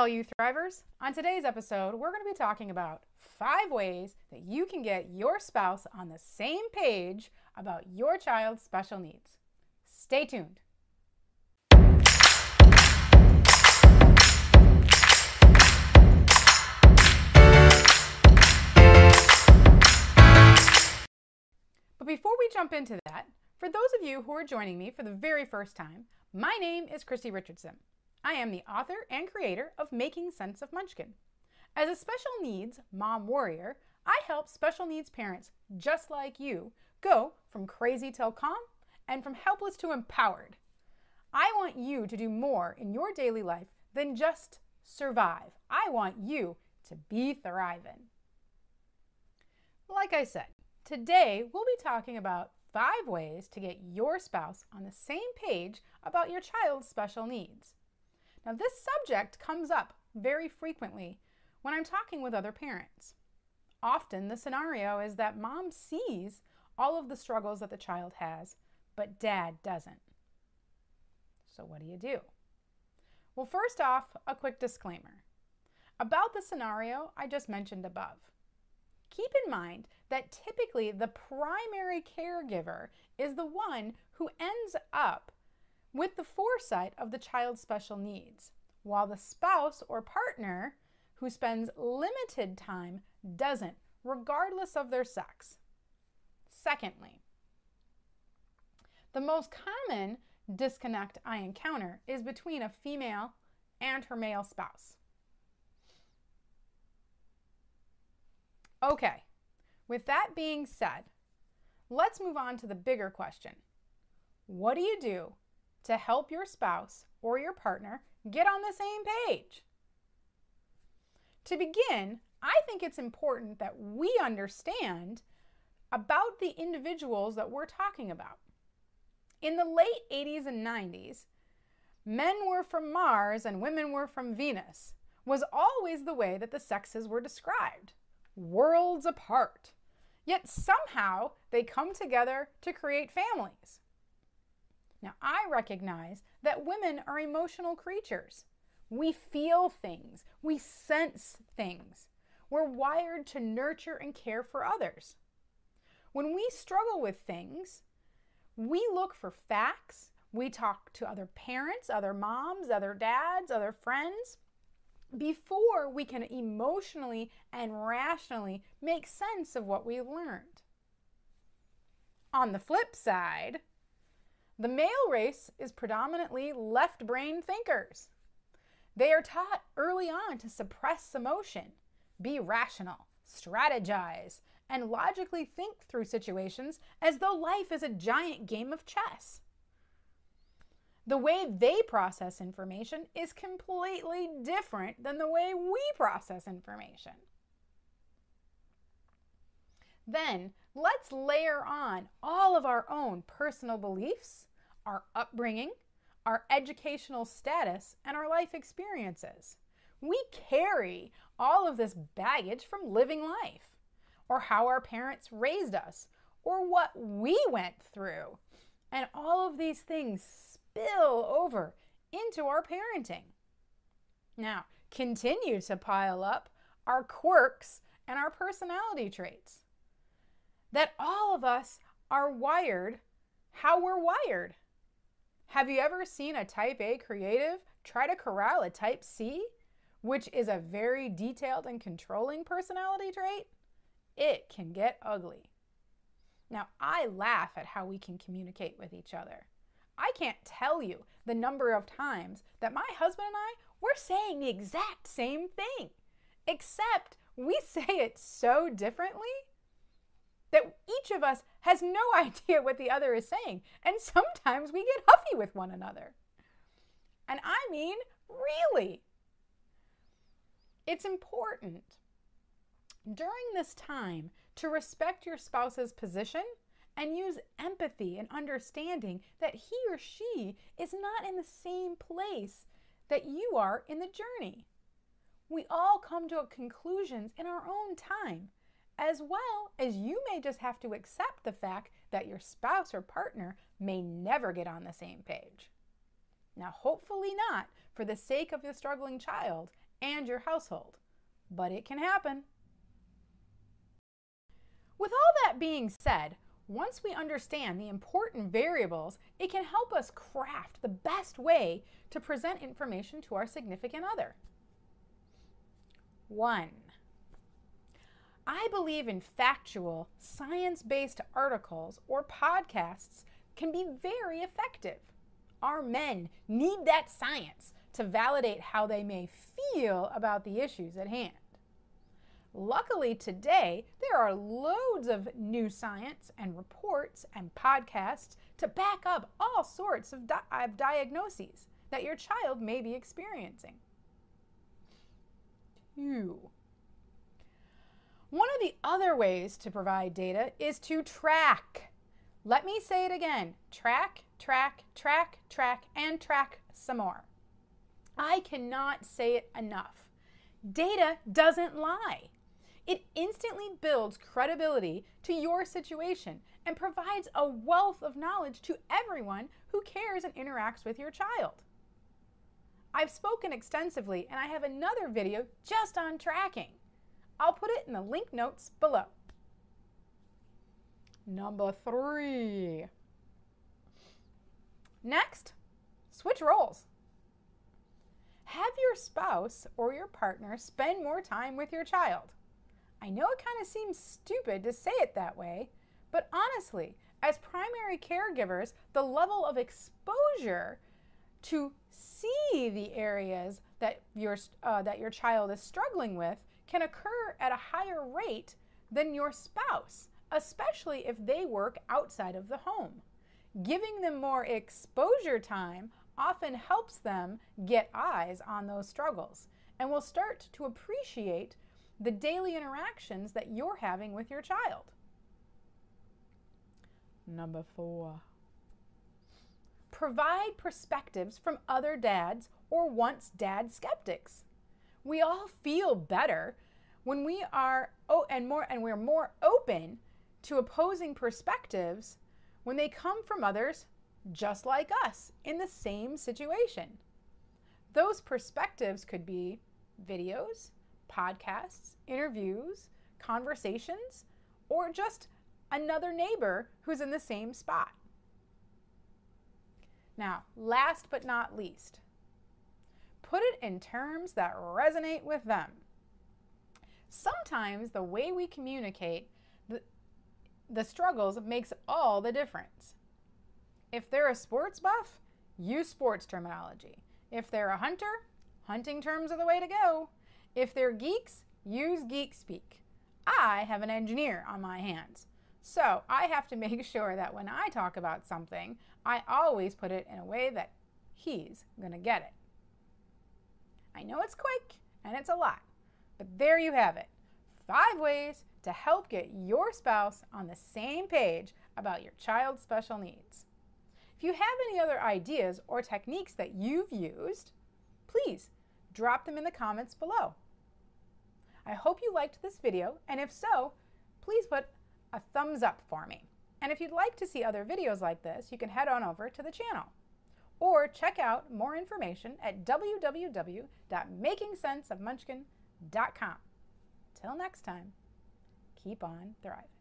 all you thrivers. On today's episode, we're going to be talking about five ways that you can get your spouse on the same page about your child's special needs. Stay tuned. But before we jump into that, for those of you who are joining me for the very first time, my name is Christy Richardson. I am the author and creator of Making Sense of Munchkin. As a special needs mom warrior, I help special needs parents just like you go from crazy till calm and from helpless to empowered. I want you to do more in your daily life than just survive. I want you to be thriving. Like I said, today we'll be talking about five ways to get your spouse on the same page about your child's special needs. Now, this subject comes up very frequently when I'm talking with other parents. Often, the scenario is that mom sees all of the struggles that the child has, but dad doesn't. So, what do you do? Well, first off, a quick disclaimer about the scenario I just mentioned above. Keep in mind that typically the primary caregiver is the one who ends up with the foresight of the child's special needs, while the spouse or partner who spends limited time doesn't, regardless of their sex. Secondly, the most common disconnect I encounter is between a female and her male spouse. Okay, with that being said, let's move on to the bigger question What do you do to help your spouse or your partner get on the same page? To begin, I think it's important that we understand about the individuals that we're talking about. In the late 80s and 90s, men were from Mars and women were from Venus was always the way that the sexes were described, worlds apart. Yet somehow they come together to create families. Now, I recognize that women are emotional creatures. We feel things, we sense things. We're wired to nurture and care for others. When we struggle with things, we look for facts. We talk to other parents, other moms, other dads, other friends before we can emotionally and rationally make sense of what we've learned. On the flip side, the male race is predominantly left brain thinkers. They are taught early on to suppress emotion, be rational, strategize, and logically think through situations as though life is a giant game of chess. The way they process information is completely different than the way we process information. Then let's layer on all of our own personal beliefs our upbringing, our educational status, and our life experiences. We carry all of this baggage from living life, or how our parents raised us, or what we went through. And all of these things spill over into our parenting. Now, continue to pile up our quirks and our personality traits. That all of us are wired how we're wired. Have you ever seen a type A creative try to corral a type C, which is a very detailed and controlling personality trait? It can get ugly. Now, I laugh at how we can communicate with each other. I can't tell you the number of times that my husband and I were saying the exact same thing, except we say it so differently that each of us has no idea what the other is saying. And sometimes we get huffy with one another. And I mean, really. It's important during this time to respect your spouse's position and use empathy and understanding that he or she is not in the same place that you are in the journey. We all come to conclusions in our own time as well as you may just have to accept the fact that your spouse or partner may never get on the same page. Now, hopefully not for the sake of the struggling child and your household. But it can happen. With all that being said, once we understand the important variables, it can help us craft the best way to present information to our significant other. 1. I believe in factual, science based articles or podcasts can be very effective. Our men need that science to validate how they may feel about the issues at hand. Luckily, today, there are loads of new science and reports and podcasts to back up all sorts of, di- of diagnoses that your child may be experiencing. Two. One of the other ways to provide data is to track. Let me say it again track, track, track, track, and track some more. I cannot say it enough. Data doesn't lie. It instantly builds credibility to your situation and provides a wealth of knowledge to everyone who cares and interacts with your child. I've spoken extensively and I have another video just on tracking. I'll put it in the link notes below. Number three. Next, switch roles. Have your spouse or your partner spend more time with your child. I know it kind of seems stupid to say it that way, but honestly, as primary caregivers, the level of exposure to see the areas that your, uh, that your child is struggling with can occur at a higher rate than your spouse, especially if they work outside of the home. Giving them more exposure time often helps them get eyes on those struggles and will start to appreciate the daily interactions that you're having with your child. Number four. Provide perspectives from other dads or once dad skeptics. We all feel better when we are oh and more and we're more open to opposing perspectives when they come from others just like us in the same situation. Those perspectives could be videos, podcasts, interviews, conversations, or just another neighbor who's in the same spot. Now, last but not least, put it in terms that resonate with them. Sometimes the way we communicate the, the struggles makes all the difference. If they're a sports buff, use sports terminology. If they're a hunter, hunting terms are the way to go. If they're geeks, use geek speak. I have an engineer on my hands. So I have to make sure that when I talk about something, I always put it in a way that he's going to get it. I know it's quick and it's a lot, but there you have it. Five ways to help get your spouse on the same page about your child's special needs. If you have any other ideas or techniques that you've used, please drop them in the comments below. I hope you liked this video, and if so, please put a thumbs up for me. And if you'd like to see other videos like this, you can head on over to the channel. Or check out more information at www.makingsenseofmunchkin.com. Till next time, keep on thriving.